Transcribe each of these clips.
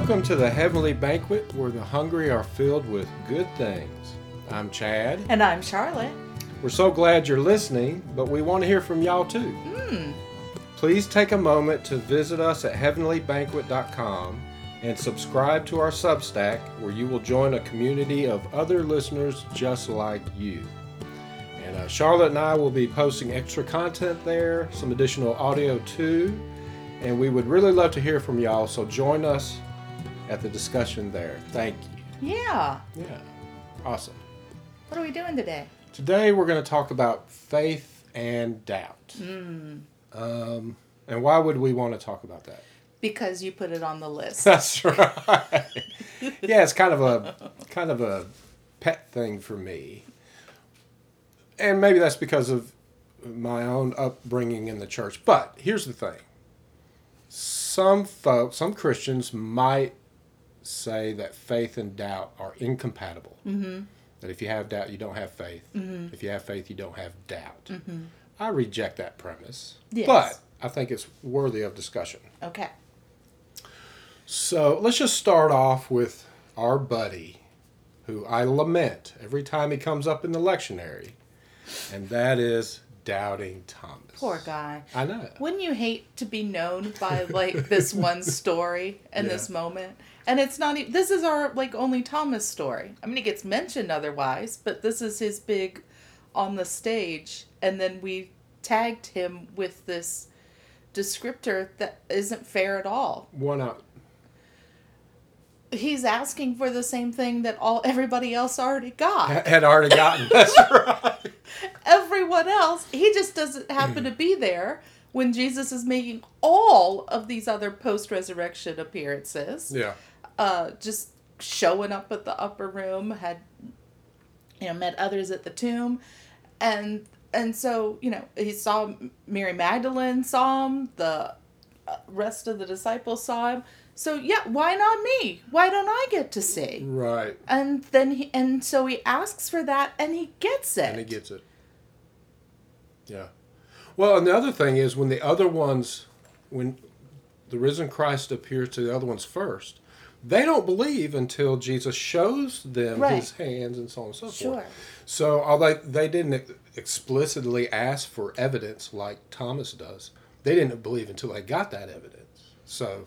Welcome to the Heavenly Banquet where the hungry are filled with good things. I'm Chad. And I'm Charlotte. We're so glad you're listening, but we want to hear from y'all too. Mm. Please take a moment to visit us at heavenlybanquet.com and subscribe to our Substack where you will join a community of other listeners just like you. And uh, Charlotte and I will be posting extra content there, some additional audio too, and we would really love to hear from y'all, so join us at the discussion there. Thank you. Yeah. Yeah, awesome. What are we doing today? Today we're going to talk about faith and doubt. Mm. Um, and why would we want to talk about that? Because you put it on the list. That's right. yeah, it's kind of a kind of a pet thing for me. And maybe that's because of my own upbringing in the church. But here's the thing. Some folks, some Christians might say that faith and doubt are incompatible. Mm-hmm. That if you have doubt, you don't have faith. Mhm. If you have faith, you don't have doubt. Mm-hmm. I reject that premise. Yes. But I think it's worthy of discussion. Okay. So let's just start off with our buddy, who I lament every time he comes up in the lectionary, and that is Doubting Thomas. Poor guy. I know. Wouldn't you hate to be known by like this one story and Yeah. this moment? And it's not even, this is our like only Thomas story. I mean, it gets mentioned otherwise, but this is his big on the stage. And then we tagged him with this descriptor that isn't fair at all. Why not? He's asking for the same thing that all everybody else already got. Had already gotten. That's right. Everyone else. He just doesn't happen to be there when Jesus is making all of these other post resurrection appearances. Yeah. Uh, just showing up at the upper room, had you know met others at the tomb, and and so you know he saw Mary Magdalene saw him, the uh, rest of the disciples saw him. So yeah, why not me? Why don't I get to see? Right. And then he and so he asks for that, and he gets it. And he gets it. Yeah. Well, and the other thing is when the other ones, when the risen Christ appears to the other ones first, they don't believe until Jesus shows them Right. his hands and so on and so Sure. forth. So although they didn't explicitly ask for evidence like Thomas does, they didn't believe until they got that evidence. So,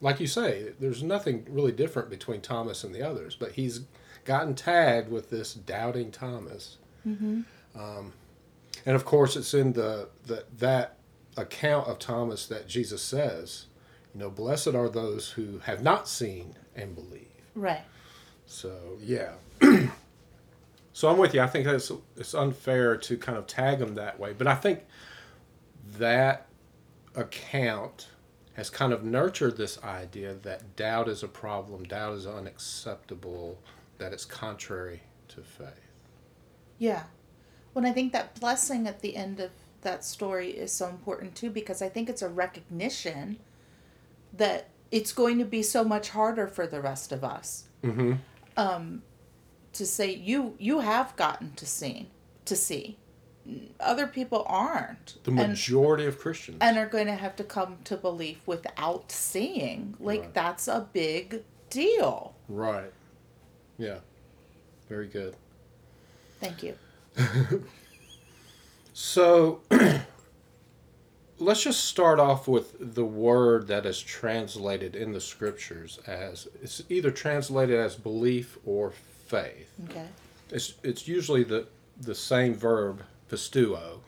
like you say, there's nothing really different between Thomas and the others, but he's gotten tagged with this doubting Thomas. Mm-hmm. Um, and of course, it's in the, the that account of Thomas that Jesus says, you know, blessed are those who have not seen and believe. Right. So yeah. so I'm with you. I think that's it's unfair to kind of tag them that way, but I think that account has kind of nurtured this idea that doubt is a problem, doubt is unacceptable, that it's contrary to faith. Yeah. When I think that blessing at the end of that story is so important too, because I think it's a recognition that it's going to be so much harder for the rest of us Mm-hmm. um, to say you you have gotten to see to see other people aren't The and, majority of Christians. and are going to have to come to belief without seeing like Right. that's a big deal Right. Yeah. Very good. thank you So let's just start off with the word that is translated in the scriptures as it's either translated as belief or faith. okay It's it's usually the the same verb pisteuo,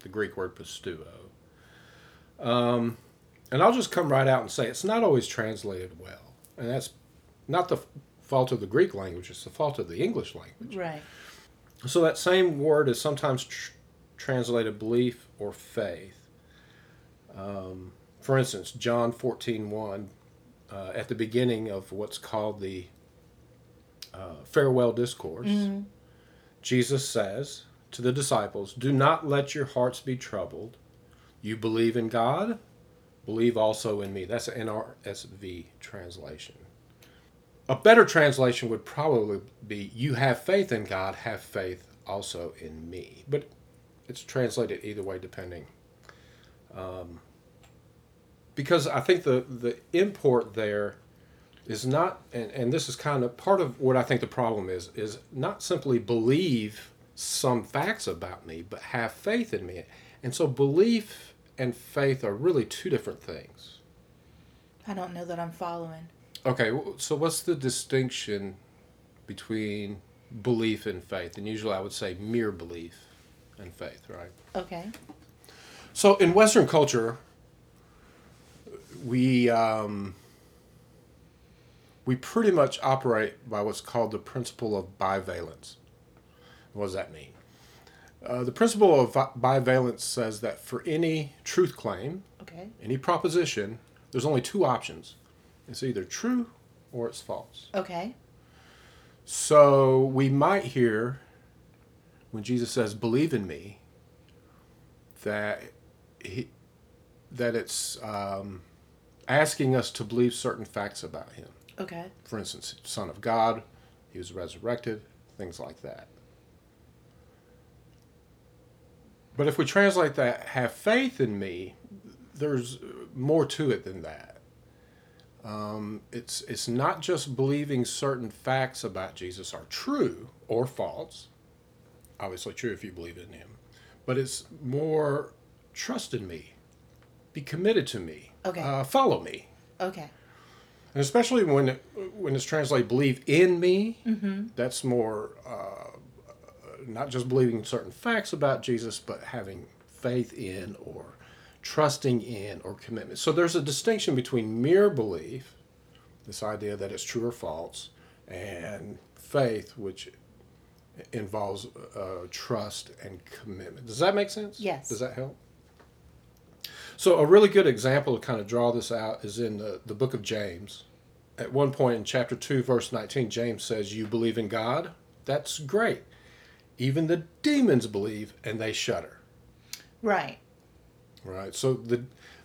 the Greek word pisteuo. Um, and I'll just come right out and say it's not always translated well, and that's not the fault of the Greek language; it's the fault of the English language. right So that same word is sometimes tr- translated belief or faith. Um, for instance, John 14, 1, uh, at the beginning of what's called the uh, farewell discourse, Mhm. Jesus says to the disciples, Do not let your hearts be troubled. You believe in God, believe also in me. That's an NRSV translation. A better translation would probably be You have faith in God, have faith also in me. But it's translated either way depending. Um, because I think the, the import there is not and, and this is kind of part of what I think the problem is is not simply believe some facts about me, but have faith in me. And so belief and faith are really two different things. I don't know that I'm following. Okay, so what's the distinction between belief and faith? And usually I would say mere belief and faith, right? Okay. So in Western culture, we um, we pretty much operate by what's called the principle of bivalence. What does that mean? Uh, the principle of bivalence says that for any truth claim, okay. any proposition, there's only two options. It's either true or it's false. Okay. So we might hear when Jesus says, "Believe in me," that he that it's um, asking us to believe certain facts about him. Okay. For instance, Son of God, he was resurrected, things like that. But if we translate that, have faith in me, there's more to it than that. Um, it's it's not just believing certain facts about Jesus are true or false. Obviously, true if you believe in Him, but it's more trust in me, be committed to me, okay, uh, follow me, okay. And especially when it, when it's translated "believe in me," mm-hmm. that's more uh, not just believing certain facts about Jesus, but having faith in or trusting in or commitment. So there's a distinction between mere belief, this idea that it's true or false, and faith, which involves uh, trust and commitment. Does that make sense? Yes. Does that help? So a really good example to kind of draw this out is in the, the book of James. At one point in chapter 2, verse 19, James says, You believe in God? That's great. Even the demons believe and they shudder. Right. Right. So the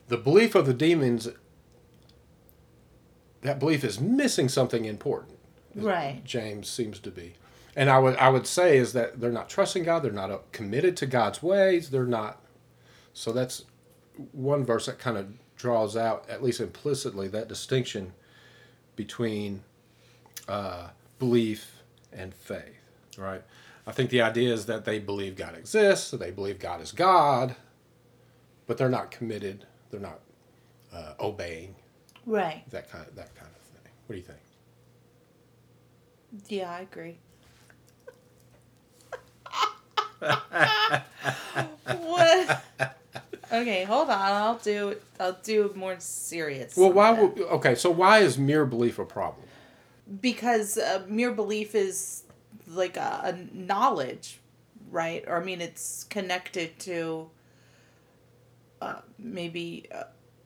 the belief of the demons that belief is missing something important. Right. James seems to be. And I would I would say is that they're not trusting God, they're not uh, committed to God's ways, they're not so that's one verse that kind of draws out at least implicitly that distinction between uh, belief and faith, right? I think the idea is that they believe God exists, they believe God is God, but they're not committed. They're not uh, obeying. Right. That kind of that kind of thing. What do you think? Yeah, I agree. what? Okay, hold on. I'll do I'll do more serious. Well, why? Would, okay, so why is mere belief a problem? Because uh, mere belief is like a, a knowledge, right? Or I mean, it's connected to uh, maybe uh,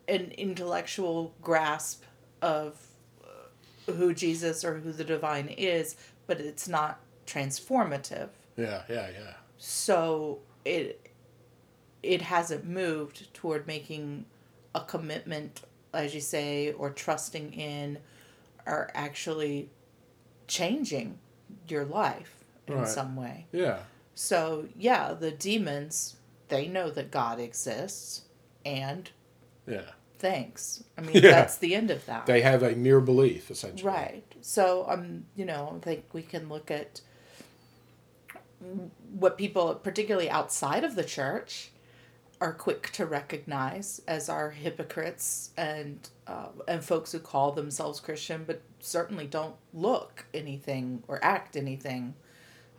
an intellectual grasp of uh, who Jesus or who the divine is, but it's not transformative. Yeah, yeah, yeah. So it it hasn't moved toward making a commitment, as you say, or trusting in, or actually changing your life in right. some way. Yeah. So yeah, the demons they know that God exists, and yeah, thanks. I mean, yeah. that's the end of that. They have a mere belief, essentially. Right. So um, you know, I think we can look at what people, particularly outside of the church, are quick to recognize as our hypocrites and uh, and folks who call themselves Christian, but certainly don't look anything or act anything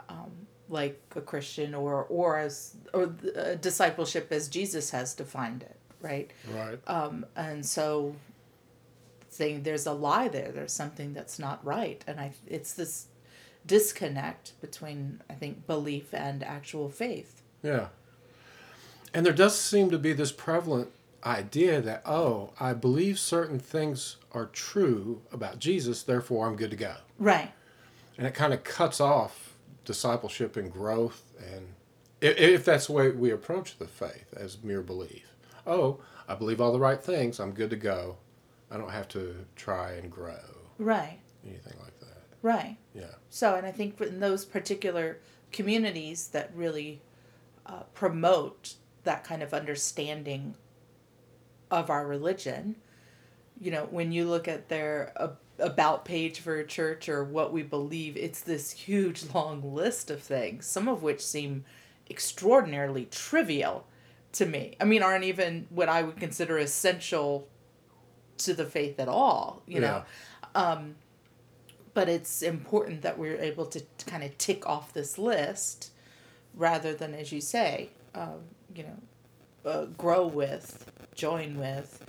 um, like a Christian or or as or uh, discipleship as Jesus has defined it, right? Right. Um, and so saying there's a lie there, there's something that's not right, and I it's this disconnect between I think belief and actual faith. Yeah. And there does seem to be this prevalent idea that, oh, I believe certain things are true about Jesus, therefore I'm good to go. Right. And it kind of cuts off discipleship and growth, and if that's the way we approach the faith as mere belief. Oh, I believe all the right things, I'm good to go. I don't have to try and grow. Right. Anything like that. Right. Yeah. So, and I think in those particular communities that really uh, promote that kind of understanding of our religion, you know, when you look at their uh, about page for a church or what we believe, it's this huge long list of things, some of which seem extraordinarily trivial to me. I mean, aren't even what I would consider essential to the faith at all, you know. Um, but it's important that we're able to kind of tick off this list rather than, as you say, um, you know, uh, grow with, join with,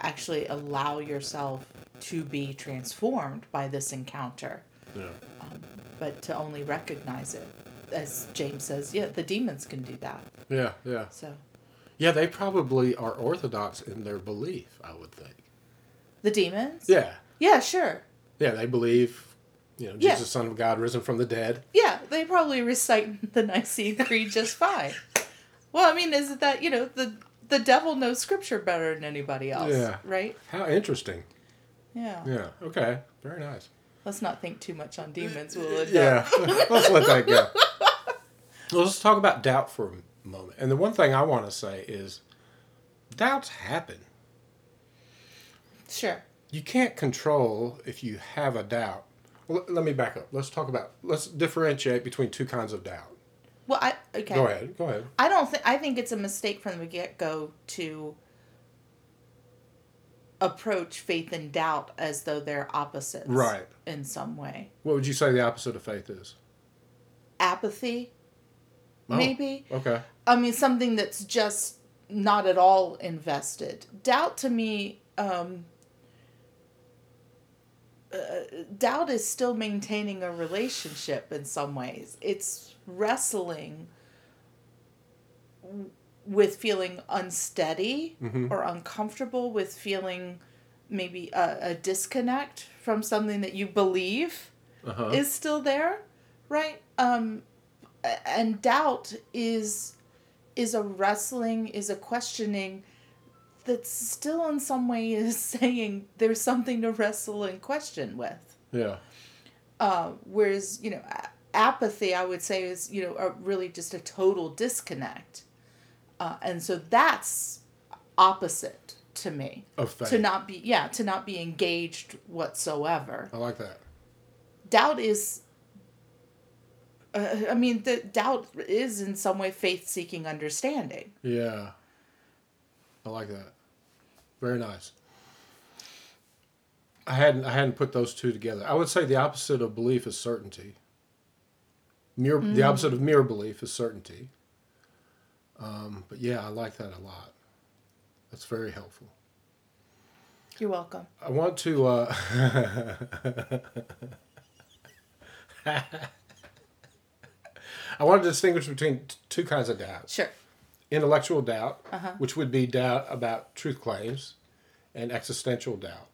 actually allow yourself to be transformed by this encounter. Yeah. But to only recognize it, as James says, yeah, the demons can do that. Yeah, yeah. So Yeah, they probably are orthodox in their belief, I would think. the demons. Yeah. Yeah, sure. Yeah, they believe, you know, Yeah. Jesus, Son of God, risen from the dead. Yeah, they probably recite the Nicene Creed just fine. Well, I mean, is it that you know the the devil knows Scripture better than anybody else, Yeah. right? How interesting. Yeah. Yeah. Okay. Very nice. Let's not think too much on demons, will it? Yeah. Let's let that go. Let's talk about doubt for a moment. And the one thing I want to say is doubts happen. Sure. You can't control if you have a doubt. Well, let me back up. Let's talk about, let's differentiate between two kinds of doubt. Well, I okay. Go ahead. Go ahead. I don't think I think it's a mistake from the get go to approach faith and doubt as though they're opposites, Right. In some way, What would you say the opposite of faith is? apathy, Oh. maybe. Okay. I mean, something that's just not at all invested. Doubt to me, um, uh, doubt is still maintaining a relationship in some ways. It's wrestling with feeling unsteady Mhm. or uncomfortable with feeling maybe a, a disconnect from something that you believe Uh huh. is still there, right? Um, and doubt is is a wrestling, is a questioning that's still in some way is saying there's something to wrestle and question with. Yeah. Uh, whereas you know apathy, I would say is you know a, really just a total disconnect, uh, and so that's opposite to me Of faith. to not be yeah to not be engaged whatsoever I like that. doubt is uh, i mean the doubt is in some way faith seeking understanding Yeah. I like that. Very nice. I hadn't I hadn't put those two together. I would say the opposite of belief is certainty. Mere the opposite of mere belief is certainty. Um, but yeah, I like that a lot. That's very helpful. you're welcome I want to. Uh, I want to distinguish between t- two kinds of doubt sure intellectual doubt, Uh-huh. which would be doubt about truth claims, and existential doubt.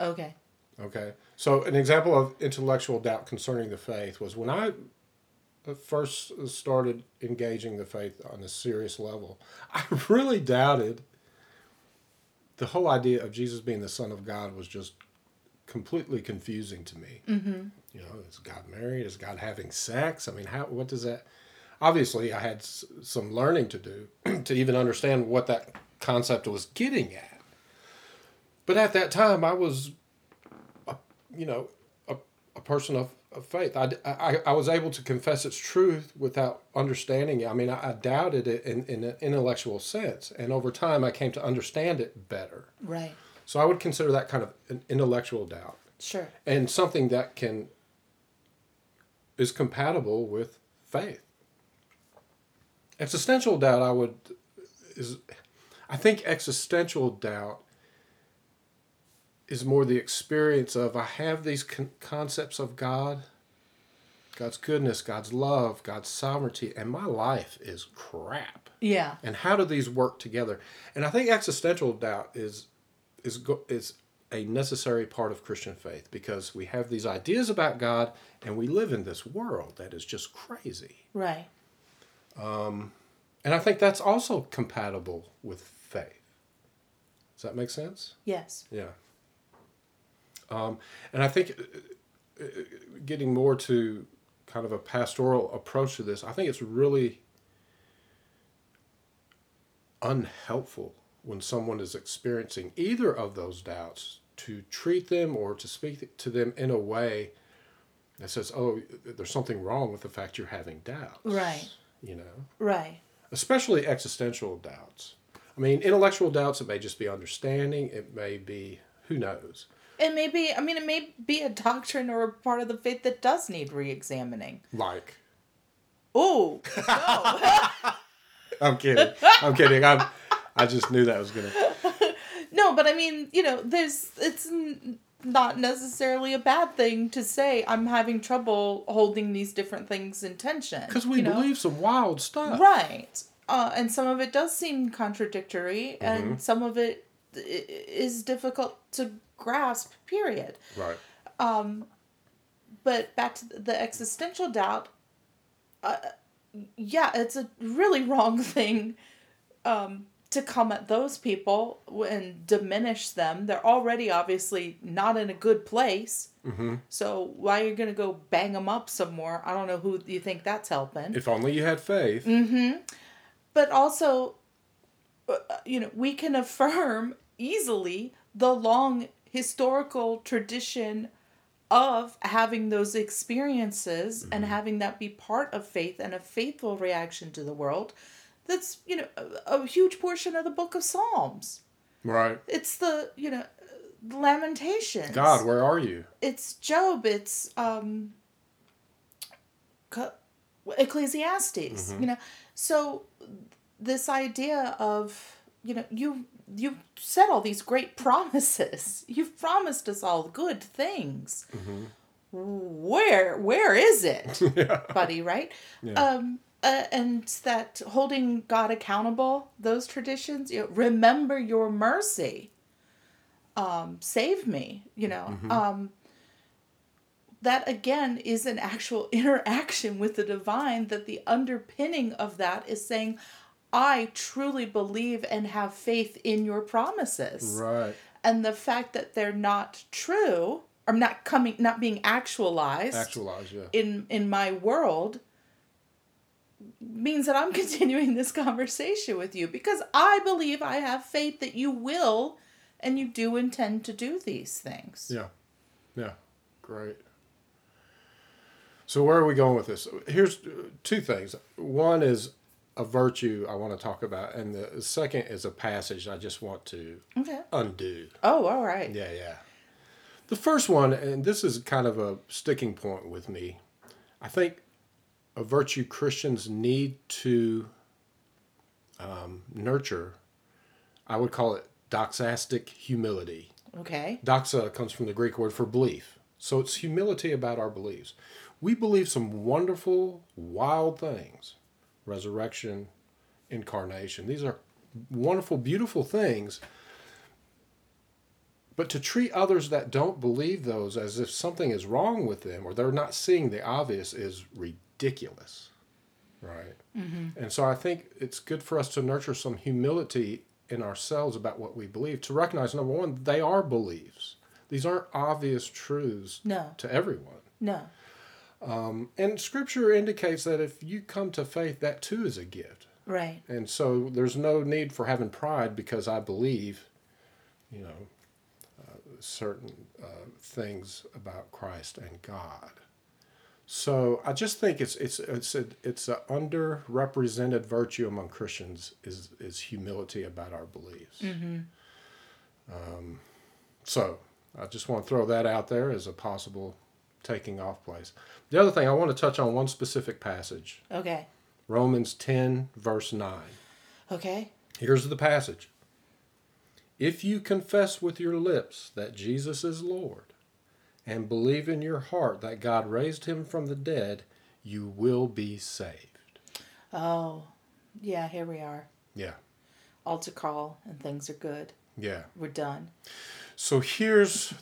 okay Okay. So, an example of intellectual doubt concerning the faith was when I first started engaging the faith on a serious level, I really doubted the whole idea of Jesus being the Son of God was just completely confusing to me. Mm-hmm. You know, is God married? Is God having sex? I mean, how? What does that? Obviously, I had s- some learning to do to even understand what that concept was getting at. But at that time, I was a, you know, a, a person of, of faith. I, I, I was able to confess its truth without understanding it. I mean, I, I doubted it in, in an intellectual sense. And over time, I came to understand it better. right So I would consider that kind of an intellectual doubt sure and something that can is compatible with faith. Existential doubt, I would is, I think existential doubt is more the experience of I have these con- concepts of God, God's goodness, God's love, God's sovereignty, and my life is crap. yeah And how do these work together? And I think existential doubt is is is a necessary part of Christian faith because we have these ideas about God and we live in this world that is just crazy. right Um, And I think that's also compatible with faith. Does that make sense? yes Yeah. Um, and I think uh, uh, getting more to kind of a pastoral approach to this, I think it's really unhelpful when someone is experiencing either of those doubts to treat them or to speak to them in a way that says, "Oh, there's something wrong with the fact you're having doubts." Right. You know, Right. especially existential doubts. I mean, intellectual doubts. It may just be understanding. It may be who knows. It may be, I mean, it may be a doctrine or a part of the faith that does need re examining. Like, Oh, no. I'm kidding. I'm kidding. I'm. I just knew that was gonna. no, but I mean, you know, there's, it's n- not necessarily a bad thing to say, I'm having trouble holding these different things in tension. Because we you know? believe some wild stuff. Right. Uh, and some of it does seem contradictory, Mm-hmm. and some of it is difficult to grasp, period. Right. Um, But back to the existential doubt, uh, yeah, it's a really wrong thing um, to come at those people and diminish them. They're already obviously not in a good place. Mm-hmm. So why are you going to go bang them up some more? I don't know who you think that's helping. If only you had faith. Mm-hmm. but also uh, you know we can affirm easily the long historical tradition of having those experiences and having that be part of faith and a faithful reaction to the world that's you know a, a huge portion of the book of psalms Right. it's the you know lamentations God, where are you? it's Job, it's um Ecclesiastes, you know. So this idea of, you know, you you said all these great promises. You've promised us all good things. Where where is it, buddy, right? Um uh, and that holding God accountable, those traditions, you know, remember your mercy. Um, save me, you know. Um, that again is an actual interaction with the divine that the underpinning of that is saying i truly believe and have faith in your promises Right. and the fact that they're not true or not coming not being actualized Actualize, yeah. in in my world means that i'm continuing this conversation with you because i believe i have faith that you will and you do intend to do these things Yeah. Yeah. Great. So where are we going with this? Here's two things. One is a virtue I want to talk about, and the second is a passage I just want to okay undo. oh all right Yeah, yeah. The first one, and this is kind of a sticking point with me. I think a virtue Christians need to um, nurture. I would call it doxastic humility. okay Doxa comes from the Greek word for belief. So it's humility about our beliefs. We believe some wonderful, wild things resurrection, incarnation. These are wonderful, beautiful things. But to treat others that don't believe those as if something is wrong with them or they're not seeing the obvious is ridiculous. Right? Mm-hmm. And so I think it's good for us to nurture some humility in ourselves about what we believe, to recognize number one, they are beliefs. These aren't obvious truths No. to everyone. No. And scripture indicates that if you come to faith, that too is a gift. Right. And so there's no need for having pride because I believe, you know, uh, certain uh, things about Christ and God. So I just think it's it's it's a, it's an underrepresented virtue among Christians is is humility about our beliefs. Um, so I just want to throw that out there as a possible taking off place. The other thing I want to touch on one specific passage, Okay. Romans ten verse nine. Okay. Here's the passage. If you confess with your lips that Jesus is Lord and believe in your heart that God raised him from the dead, you will be saved. Oh, yeah. Here we are. Yeah. Altar call, and things are good. Yeah. We're done. So here's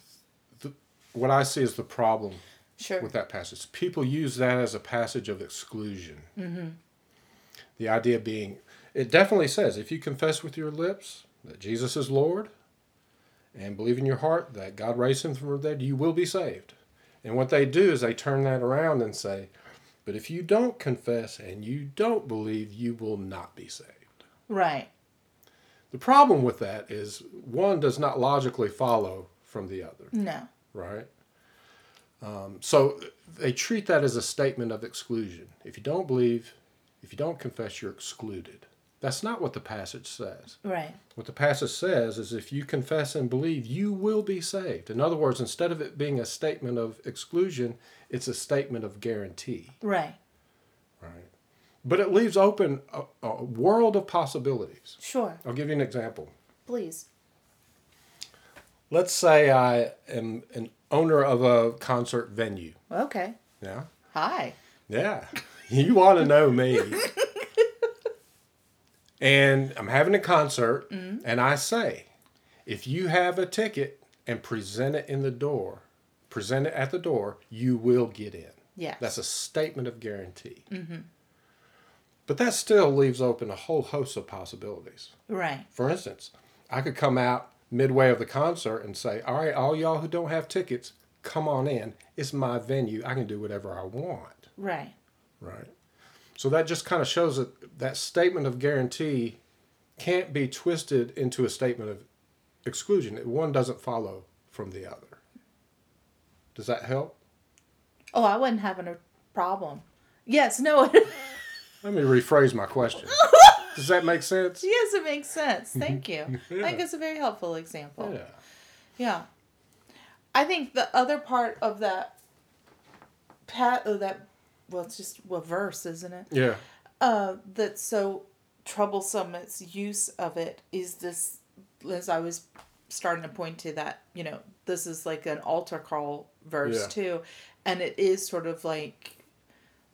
what I see as the problem Sure. with that passage. People use that as a passage of exclusion. Mm-hmm. The idea being, it definitely says if you confess with your lips that Jesus is Lord and believe in your heart that God raised him from the dead, you will be saved. And what they do is they turn that around and say, but if you don't confess and you don't believe, you will not be saved. Right. The problem with that is one does not logically follow from the other, No. Right? Um, so they treat that as a statement of exclusion. If you don't believe, if you don't confess, you're excluded. That's not what the passage says. Right. What the passage says is if you confess and believe, you will be saved. In other words, instead of it being a statement of exclusion, it's a statement of guarantee. Right. Right. But it leaves open a, a world of possibilities. Sure. I'll give you an example. Please. Let's say I am an owner of a concert venue. Okay. Yeah. Hi. Yeah. You want to know me. and I'm having a concert, and I say, if you have a ticket and present it in the door, present it at the door, you will get in. Yes. That's a statement of guarantee. Mm-hmm. But that still leaves open a whole host of possibilities. Right. For instance, I could come out midway of the concert and say, All right, all y'all who don't have tickets, come on in. It's my venue. I can do whatever I want. Right. Right. So that just kind of shows that that statement of guarantee can't be twisted into a statement of exclusion. One doesn't follow from the other. Does that help? Oh, I wasn't having a problem. Yes. No. Let me rephrase my question. Does that make sense? yes, it makes sense. Thank you. I think it's a very helpful example. Yeah. Yeah. I think the other part of that pat oh, that well it's just a verse, isn't it? Yeah. Uh that's so troublesome its use of it is this as I was starting to point to that, you know, this is like an altar call verse Yeah. too. And it is sort of like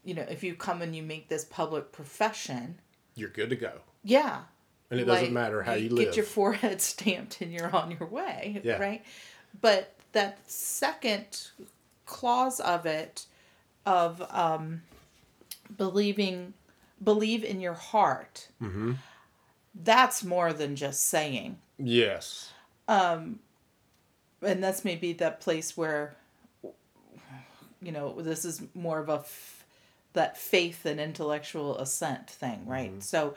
you know, if you come and you make this public profession, You're good to go. yeah, And it like, doesn't matter how you, live. Get your forehead stamped and you're on your way. Yeah. Right. But that second clause of it of um, believing believe in your heart. mm-hmm. That's more than just saying. Yes. Um And that's maybe that place where you know, this is more of a f- that faith and intellectual assent thing, right? So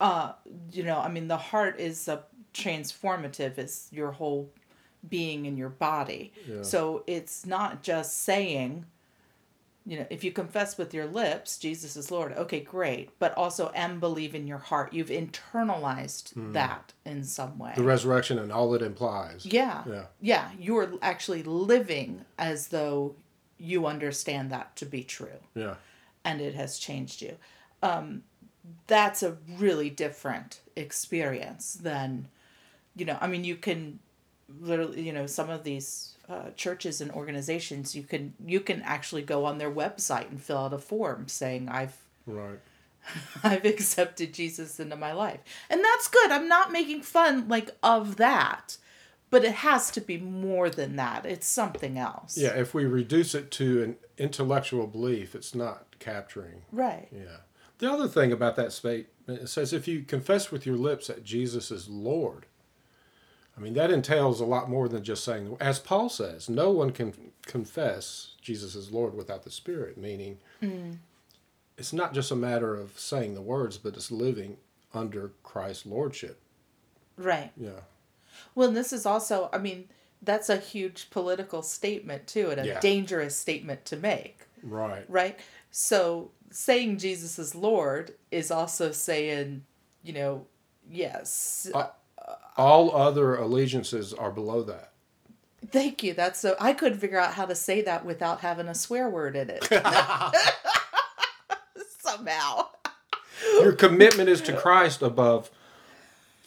uh you know, I mean the heart is a transformative, it's your whole being in your body. Yeah. So it's not just saying you know, if you confess with your lips Jesus is Lord, okay, great, but also and believe in your heart. You've internalized that in some way. The resurrection and all it implies. Yeah. Yeah. Yeah. You're actually living as though you understand that to be true Yeah. And it has changed you. Um, that's a really different experience than, you know, I mean, you can literally, you know, some of these uh, churches and organizations, you can you can actually go on their website and fill out a form saying I've Right. I've accepted Jesus into my life. And that's good. I'm not making fun like of that. But it has to be more than that. It's something else. Yeah. If we reduce it to an intellectual belief, it's not capturing. Right. Yeah. The other thing about that statement, it says if you confess with your lips that Jesus is Lord, I mean, that entails a lot more than just saying, as Paul says, no one can confess Jesus is Lord without the Spirit, meaning hmm. it's not just a matter of saying the words, but it's living under Christ's Lordship. Right. Yeah. Well, and this is also, I mean, that's a huge political statement too, and a Yeah. dangerous statement to make, Right. right? So saying Jesus is Lord is also saying, you know, yes. Uh, All other allegiances are below that. Thank you. That's so I couldn't figure out how to say that without having a swear word in it. Somehow. Your commitment is to Christ above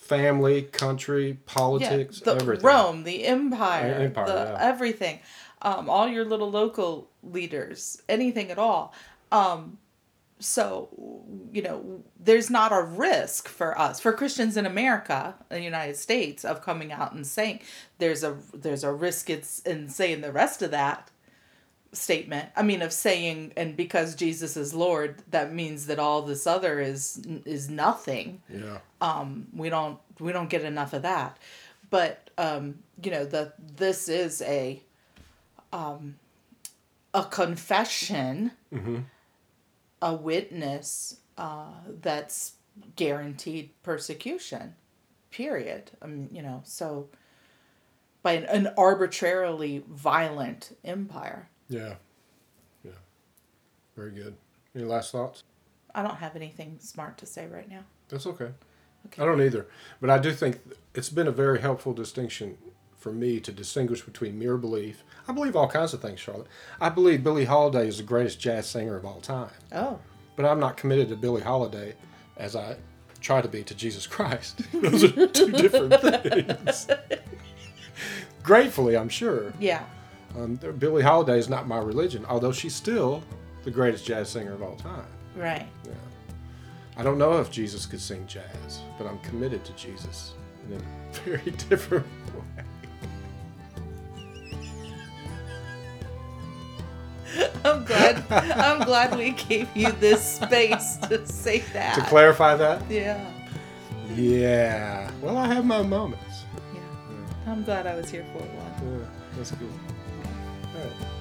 family, country, politics, the everything. Rome, the empire, empire, the yeah. everything, um, all your little local leaders, anything at all. Um, so you know, there's not a risk for us, for Christians in America, in the United States, of coming out and saying there's a there's a risk it's in saying the rest of that statement. I mean, of saying and because Jesus is Lord, that means that all this other is is nothing Yeah. um, we don't we don't get enough of that but um, you know the this is a um, a confession a witness uh, that's guaranteed persecution period. I mean, you know, so by an, an arbitrarily violent empire. Yeah. Yeah. Very good. Any last thoughts? I don't have anything smart to say right now. That's okay. Okay. I don't either. But I do think it's been a very helpful distinction for me to distinguish between mere belief. I believe all kinds of things, Charlotte. I believe Billie Holiday is the greatest jazz singer of all time. Oh, But I'm not committed to Billie Holiday as I try to be to Jesus Christ. Those are two different things. Gratefully, I'm sure. yeah. Um, Billie Holiday is not my religion, although she's still the greatest jazz singer of all time. Right. Yeah. I don't know if Jesus could sing jazz, but I'm committed to Jesus in a very different way. I'm glad. I'm glad we gave you this space to say that. To clarify that? Yeah. Yeah. Well, I have my moments. Yeah. I'm glad I was here for one. Yeah, that's cool. Right.